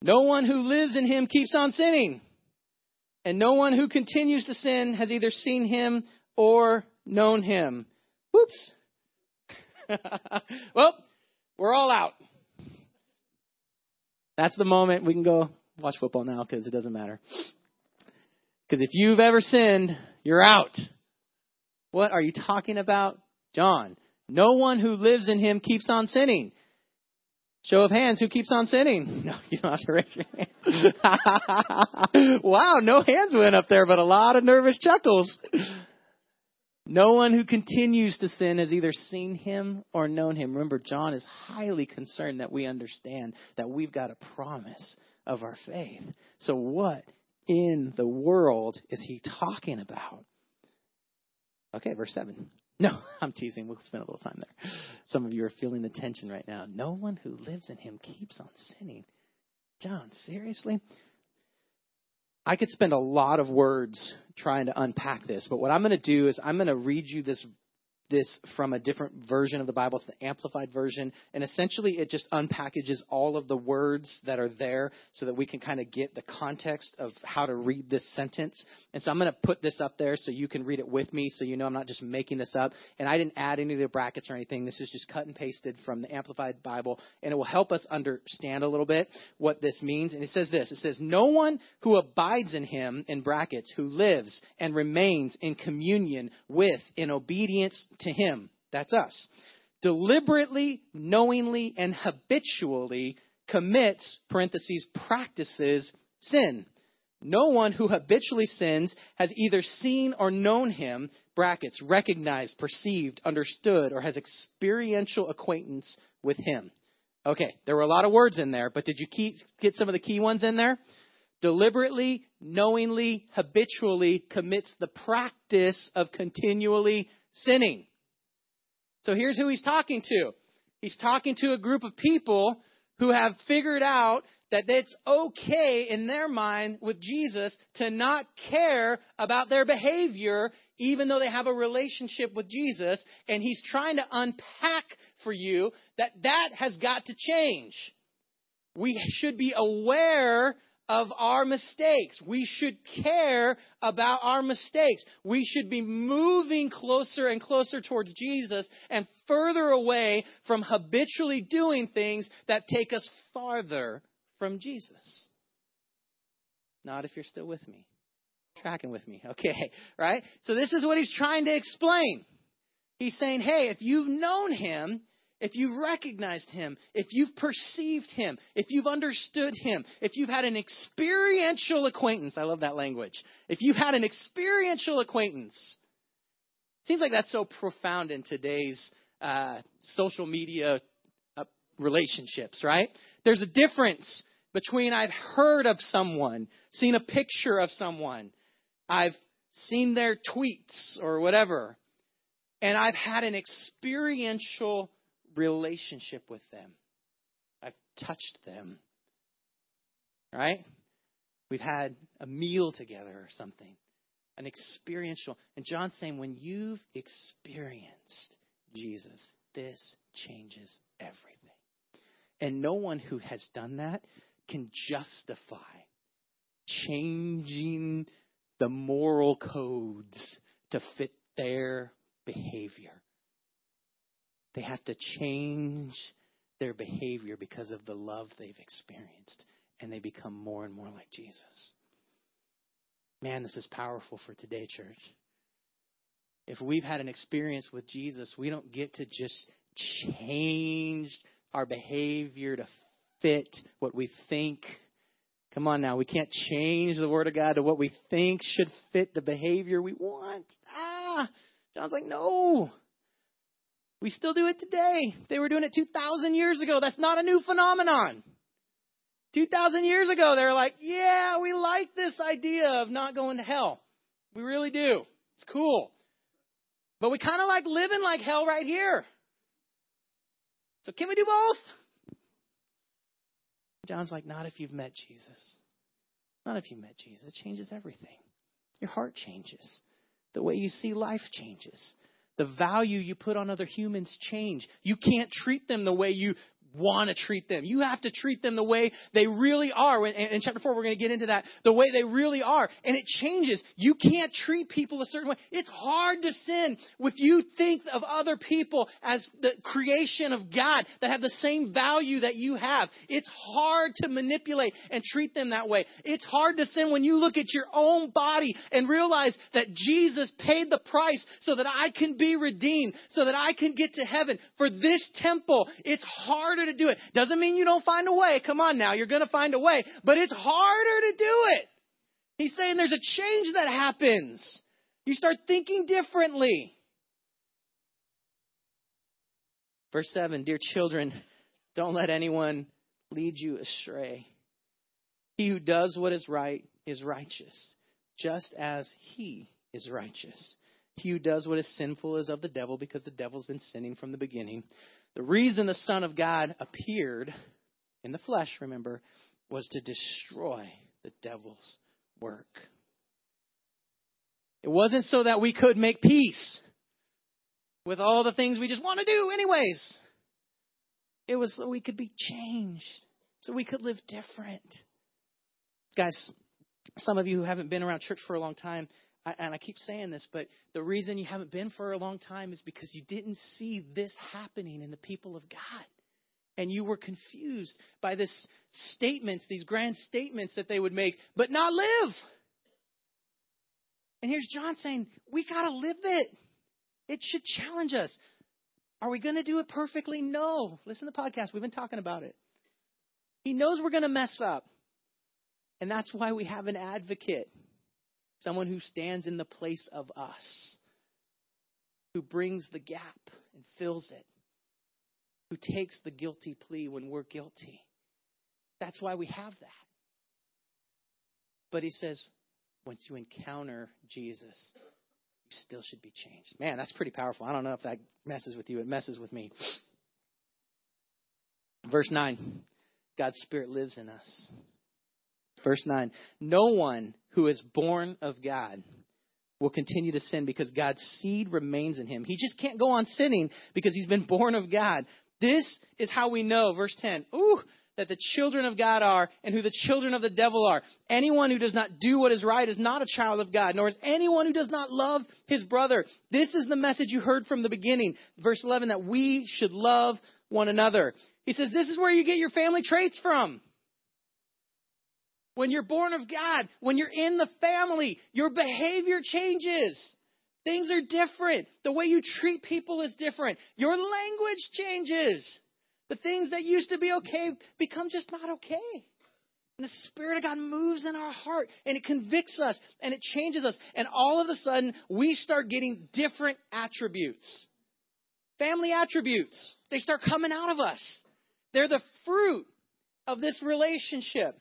No one who lives in him keeps on sinning. And no one who continues to sin has either seen him or known him. Whoops. [LAUGHS] well, we're all out. That's the moment we can go watch football now because it doesn't matter. Because if you've ever sinned, you're out. What are you talking about? John, no one who lives in him keeps on sinning. Show of hands, who keeps on sinning? [LAUGHS] No, you don't have to raise your hand. [LAUGHS] wow, no hands went up there, but a lot of nervous chuckles. No one who continues to sin has either seen him or known him. Remember, John is highly concerned that we understand that we've got a promise of our faith. So, what in the world is he talking about? Okay, verse 7. No, [LAUGHS] I'm teasing. We'll spend a little time there. Some of you are feeling the tension right now. No one who lives in him keeps on sinning. John, seriously? I could spend a lot of words trying to unpack this, but what I'm going to do is I'm going to read you this this from a different version of the Bible. It's the Amplified Version. And essentially, it just unpackages all of the words that are there so that we can kind of get the context of how to read this sentence. And so I'm going to put this up there so you can read it with me so you know I'm not just making this up. And I didn't add any of the brackets or anything. This is just cut and pasted from the Amplified Bible. And it will help us understand a little bit what this means. And it says this it says, No one who abides in him, in brackets, who lives and remains in communion with, in obedience to him, that's us, deliberately, knowingly, and habitually commits, parentheses, practices sin. No one who habitually sins has either seen or known him, brackets, recognized, perceived, understood, or has experiential acquaintance with him. Okay, there were a lot of words in there, but did you keep, get some of the key ones in there? Deliberately, knowingly, habitually commits the practice of continually sinning. So here's who he's talking to. He's talking to a group of people who have figured out that it's okay in their mind with Jesus to not care about their behavior, even though they have a relationship with Jesus. And he's trying to unpack for you that that has got to change. We should be aware of our mistakes. We should care about our mistakes. We should be moving closer and closer towards Jesus and further away from habitually doing things that take us farther from Jesus. Not if you're still with me. Tracking with me. [LAUGHS] Okay, right? So this is what he's trying to explain. He's saying, hey, if you've known him, if you've recognized him, if you've perceived him, if you've understood him, if you've had an experiential acquaintance, I love that language. If you've had an experiential acquaintance, seems like that's so profound in today's uh, social media uh, relationships, right? There's a difference between I've heard of someone, seen a picture of someone, I've seen their tweets or whatever, and I've had an experiential relationship with them. I've touched them. Right? We've had a meal together or something. An experiential. And John's saying when you've experienced Jesus, this changes everything. And no one who has done that can justify changing the moral codes to fit their behavior. They have to change their behavior because of the love they've experienced, and they become more and more like Jesus. Man, this is powerful for today, church. If we've had an experience with Jesus, we don't get to just change our behavior to fit what we think. Come on now, we can't change the Word of God to what we think should fit the behavior we want. Ah, John's like, no. We still do it today. They were doing it 2,000 years ago. That's not a new phenomenon. 2,000 years ago, they were like, yeah, we like this idea of not going to hell. We really do. It's cool. But we kind of like living like hell right here. So can we do both? John's like, not if you've met Jesus. Not if you met Jesus. It changes everything. Your heart changes. The way you see life changes. The value you put on other humans change. You can't treat them the way you want to treat them. You have to treat them the way they really are. In chapter 4, we're going to get into that. The way they really are. And it changes. You can't treat people a certain way. It's hard to sin if you think of other people as the creation of God that have the same value that you have. It's hard to manipulate and treat them that way. It's hard to sin when you look at your own body and realize that Jesus paid the price so that I can be redeemed, so that I can get to heaven. For this temple, it's harder harder to do it. Doesn't mean you don't find a way. Come on now, you're going to find a way. But it's harder to do it. He's saying there's a change that happens. You start thinking differently. Verse 7 Dear children, don't let anyone lead you astray. He who does what is right is righteous, just as he is righteous. He who does what is sinful is of the devil, because the devil's been sinning from the beginning. The reason the Son of God appeared in the flesh, remember, was to destroy the devil's work. It wasn't so that we could make peace with all the things we just want to do, anyways. It was so we could be changed, so we could live different. Guys, some of you who haven't been around church for a long time, and I keep saying this, but the reason you haven't been for a long time is because you didn't see this happening in the people of God. And you were confused by this statements, these grand statements that they would make, but not live. And here's John saying, we got to live it. It should challenge us. Are we going to do it perfectly? No. Listen to the podcast. We've been talking about it. He knows we're going to mess up. And that's why we have an advocate someone who stands in the place of us, who brings the gap and fills it, who takes the guilty plea when we're guilty. That's why we have that. But he says, once you encounter Jesus, you still should be changed. Man, that's pretty powerful. I don't know if that messes with you. It messes with me. Verse 9 God's Spirit lives in us. Verse 9 No one who is born of God will continue to sin because God's seed remains in him. He just can't go on sinning because he's been born of God. This is how we know, verse 10, ooh, that the children of God are and who the children of the devil are. Anyone who does not do what is right is not a child of God, nor is anyone who does not love his brother. This is the message you heard from the beginning. Verse 11, that we should love one another. He says, this is where you get your family traits from. When you're born of God, when you're in the family, your behavior changes. Things are different. The way you treat people is different. Your language changes. The things that used to be okay become just not okay. And the Spirit of God moves in our heart and it convicts us and it changes us. And all of a sudden, we start getting different attributes. Family attributes. They start coming out of us. They're the fruit of this relationship.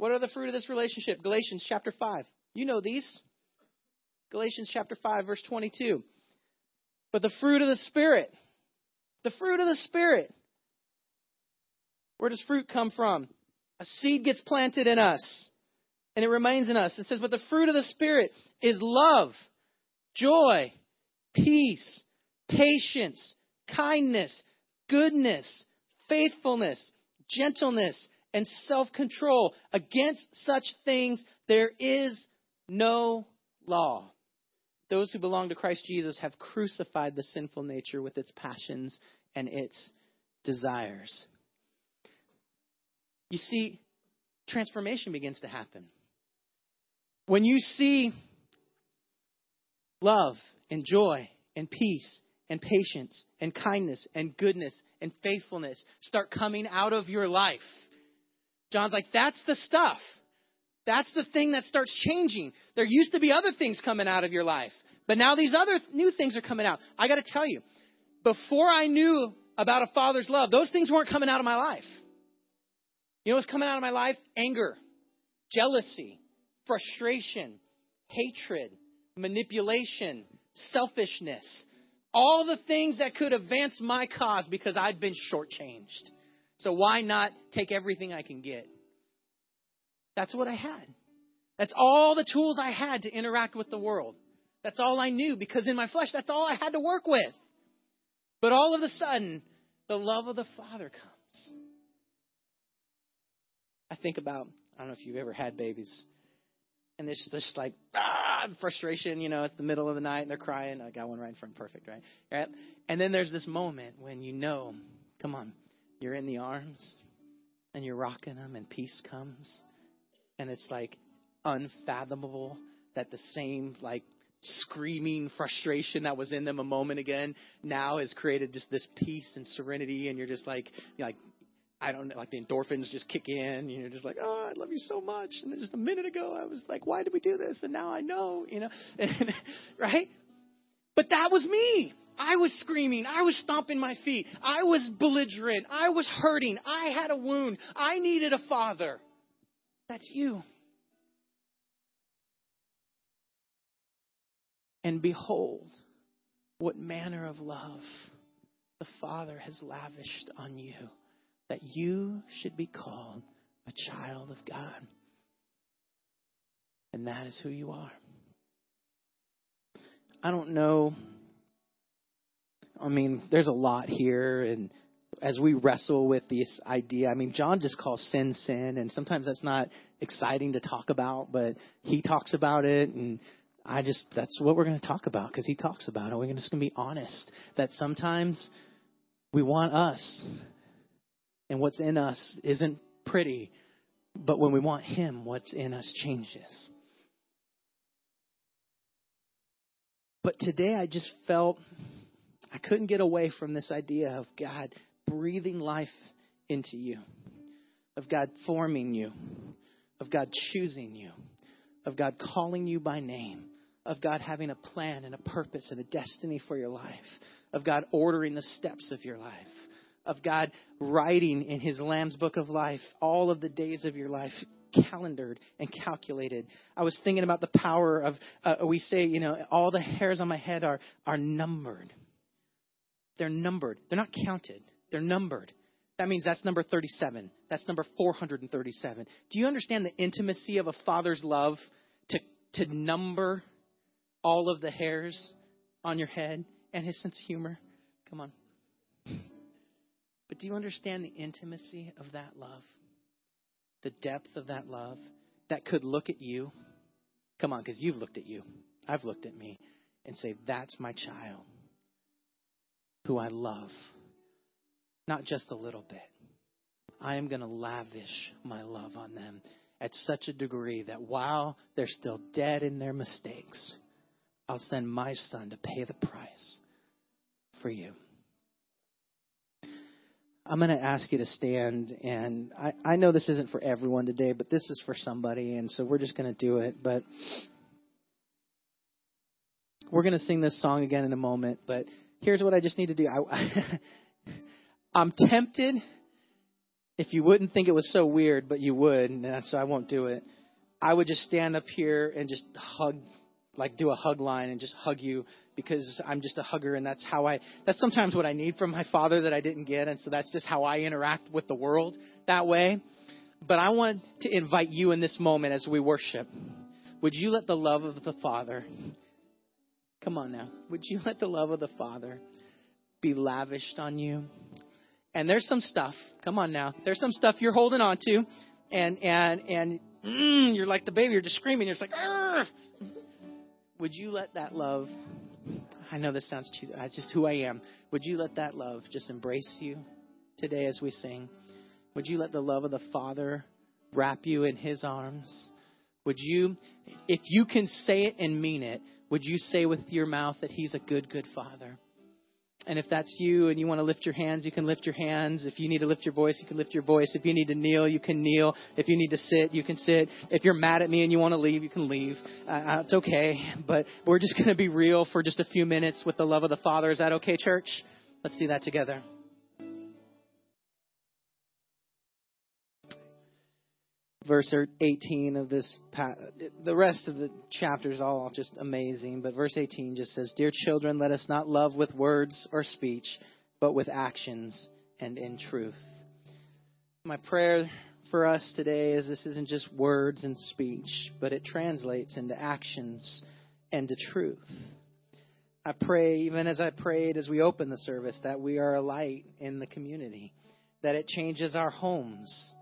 What are the fruit of this relationship? Galatians chapter 5. You know these. Galatians chapter 5, verse 22. But the fruit of the Spirit. The fruit of the Spirit. Where does fruit come from? A seed gets planted in us and it remains in us. It says, But the fruit of the Spirit is love, joy, peace, patience, kindness, goodness, faithfulness, gentleness, and self control. Against such things there is no law. Those who belong to Christ Jesus have crucified the sinful nature with its passions and its desires. You see, transformation begins to happen. When you see love and joy and peace and patience and kindness and goodness and faithfulness start coming out of your life, John's like, that's the stuff. That's the thing that starts changing. There used to be other things coming out of your life, but now these other new things are coming out. I got to tell you, before I knew about a father's love, those things weren't coming out of my life. You know what's coming out of my life? Anger, jealousy, frustration, hatred, manipulation, selfishness. All the things that could advance my cause because I'd been shortchanged. So why not take everything I can get? That's what I had. That's all the tools I had to interact with the world. That's all I knew because in my flesh, that's all I had to work with. But all of a sudden, the love of the Father comes. I think about, I don't know if you've ever had babies, and it's just like, ah, frustration, you know, it's the middle of the night and they're crying. I got one right in front, perfect, right? right? And then there's this moment when you know, come on, you're in the arms and you're rocking them and peace comes and it's like unfathomable that the same like screaming frustration that was in them a moment again now has created just this peace and serenity and you're just like you're like I don't know, like the endorphins just kick in. You're just like, oh, I love you so much. And just a minute ago, I was like, why did we do this? And now I know, you know, [LAUGHS] and, right? But that was me. I was screaming. I was stomping my feet. I was belligerent. I was hurting. I had a wound. I needed a father. That's you. And behold, what manner of love the Father has lavished on you, that you should be called a child of God. And that is who you are. I don't know. I mean, there's a lot here, and as we wrestle with this idea, I mean, John just calls sin sin, and sometimes that's not exciting to talk about, but he talks about it, and I just, that's what we're going to talk about because he talks about it. We're just going to be honest that sometimes we want us, and what's in us isn't pretty, but when we want him, what's in us changes. But today I just felt I couldn't get away from this idea of God breathing life into you, of God forming you, of God choosing you, of God calling you by name, of God having a plan and a purpose and a destiny for your life, of God ordering the steps of your life, of God writing in His Lamb's book of life all of the days of your life calendared and calculated. I was thinking about the power of, uh, we say, you know, all the hairs on my head are, are numbered. They're numbered. They're not counted. They're numbered. That means that's number 37. That's number 437. Do you understand the intimacy of a father's love to, to number all of the hairs on your head and his sense of humor? Come on. But do you understand the intimacy of that love? The depth of that love that could look at you? Come on, because you've looked at you. I've looked at me and say, That's my child who I love not just a little bit. I am going to lavish my love on them at such a degree that while they're still dead in their mistakes, I'll send my son to pay the price for you. I'm going to ask you to stand, and I, I know this isn't for everyone today, but this is for somebody, and so we're just going to do it. But we're going to sing this song again in a moment, but here's what I just need to do. I, [LAUGHS] I'm tempted, if you wouldn't think it was so weird, but you would, so I won't do it. I would just stand up here and just hug, like do a hug line and just hug you because I'm just a hugger and that's how I, that's sometimes what I need from my father that I didn't get. And so that's just how I interact with the world that way. But I want to invite you in this moment as we worship. Would you let the love of the Father, come on now, would you [LAUGHS] let the love of the Father be lavished on you? and there's some stuff. Come on now, there's some stuff you're holding on to, and and and mm, you're like the baby. You're just screaming. You're just like, Arr! would you let that love? I know this sounds cheesy. It's just who I am. Would you let that love just embrace you today as we sing? Would you let the love of the Father wrap you in His arms? Would you, if you can say it and mean it, would you say with your mouth that He's a good, good Father? And if that's you and you want to lift your hands, you can lift your hands. If you need to lift your voice, you can lift your voice. If you need to kneel, you can kneel. If you need to sit, you can sit. If you're mad at me and you want to leave, you can leave. Uh, uh it's okay. But we're just going to be real for just a few minutes with the love of the Father. Is that okay, church? Let's do that together. Verse 18 of this the rest of the chapter is all just amazing but verse 18 just says dear children let us not love with words or speech but with actions and in truth. My prayer for us today is this isn't just words and speech but it translates into actions and to truth. I pray even as i prayed as we open the service that we are a light in the community that it changes our homes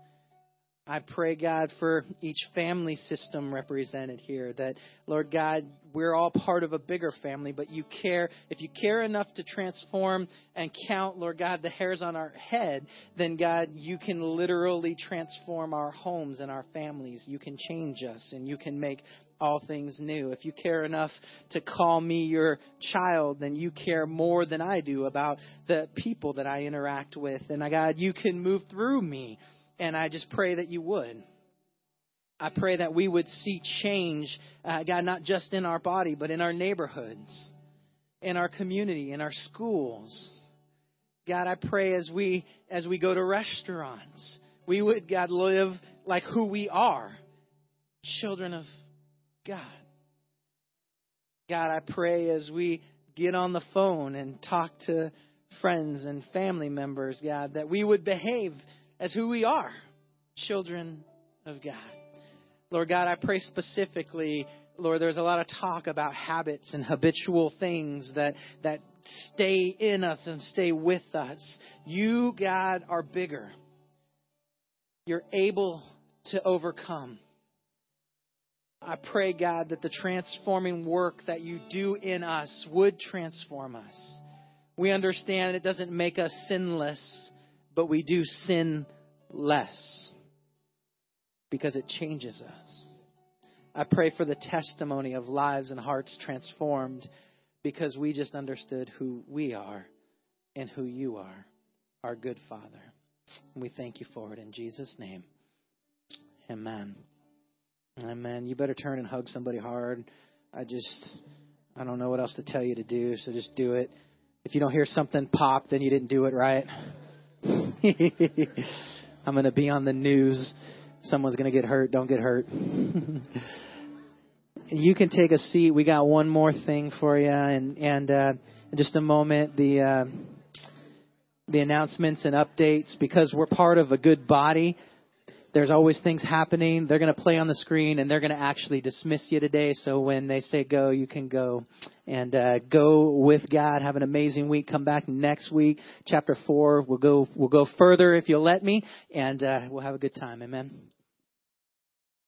I pray, God, for each family system represented here. That, Lord God, we're all part of a bigger family, but you care. If you care enough to transform and count, Lord God, the hairs on our head, then, God, you can literally transform our homes and our families. You can change us and you can make all things new. If you care enough to call me your child, then you care more than I do about the people that I interact with. And uh, God, you can move through me and I just pray that you would. I pray that we would see change, uh, God, not just in our body, but in our neighborhoods, in our community, in our schools. God, I pray as we as we go to restaurants, we would, God, live like who we are, children of God. God, I pray as we get on the phone and talk to friends and family members, God, that we would behave as who we are, children of God. Lord God, I pray specifically, Lord, there's a lot of talk about habits and habitual things that, that stay in us and stay with us. You, God, are bigger. You're able to overcome. I pray, God, that the transforming work that you do in us would transform us. We understand it doesn't make us sinless, but we do sin less because it changes us. I pray for the testimony of lives and hearts transformed because we just understood who we are and who you are, our good Father. And we thank you for it in Jesus' name. Amen. Amen. You better turn and hug somebody hard. I just, I don't know what else to tell you to do, so just do it. If you don't hear something pop, then you didn't do it right. [LAUGHS] I'm going to be on the news. Someone's going to get hurt. Don't get hurt. [LAUGHS] you can take a seat. We got one more thing for you, and and uh, in just a moment the uh, the announcements and updates because we're part of a good body. There's always things happening. They're going to play on the screen and they're going to actually dismiss you today. So when they say go, you can go and uh, go with God. Have an amazing week. Come back next week, chapter four. We'll go. We'll go further if you'll let me, and uh, we'll have a good time. Amen.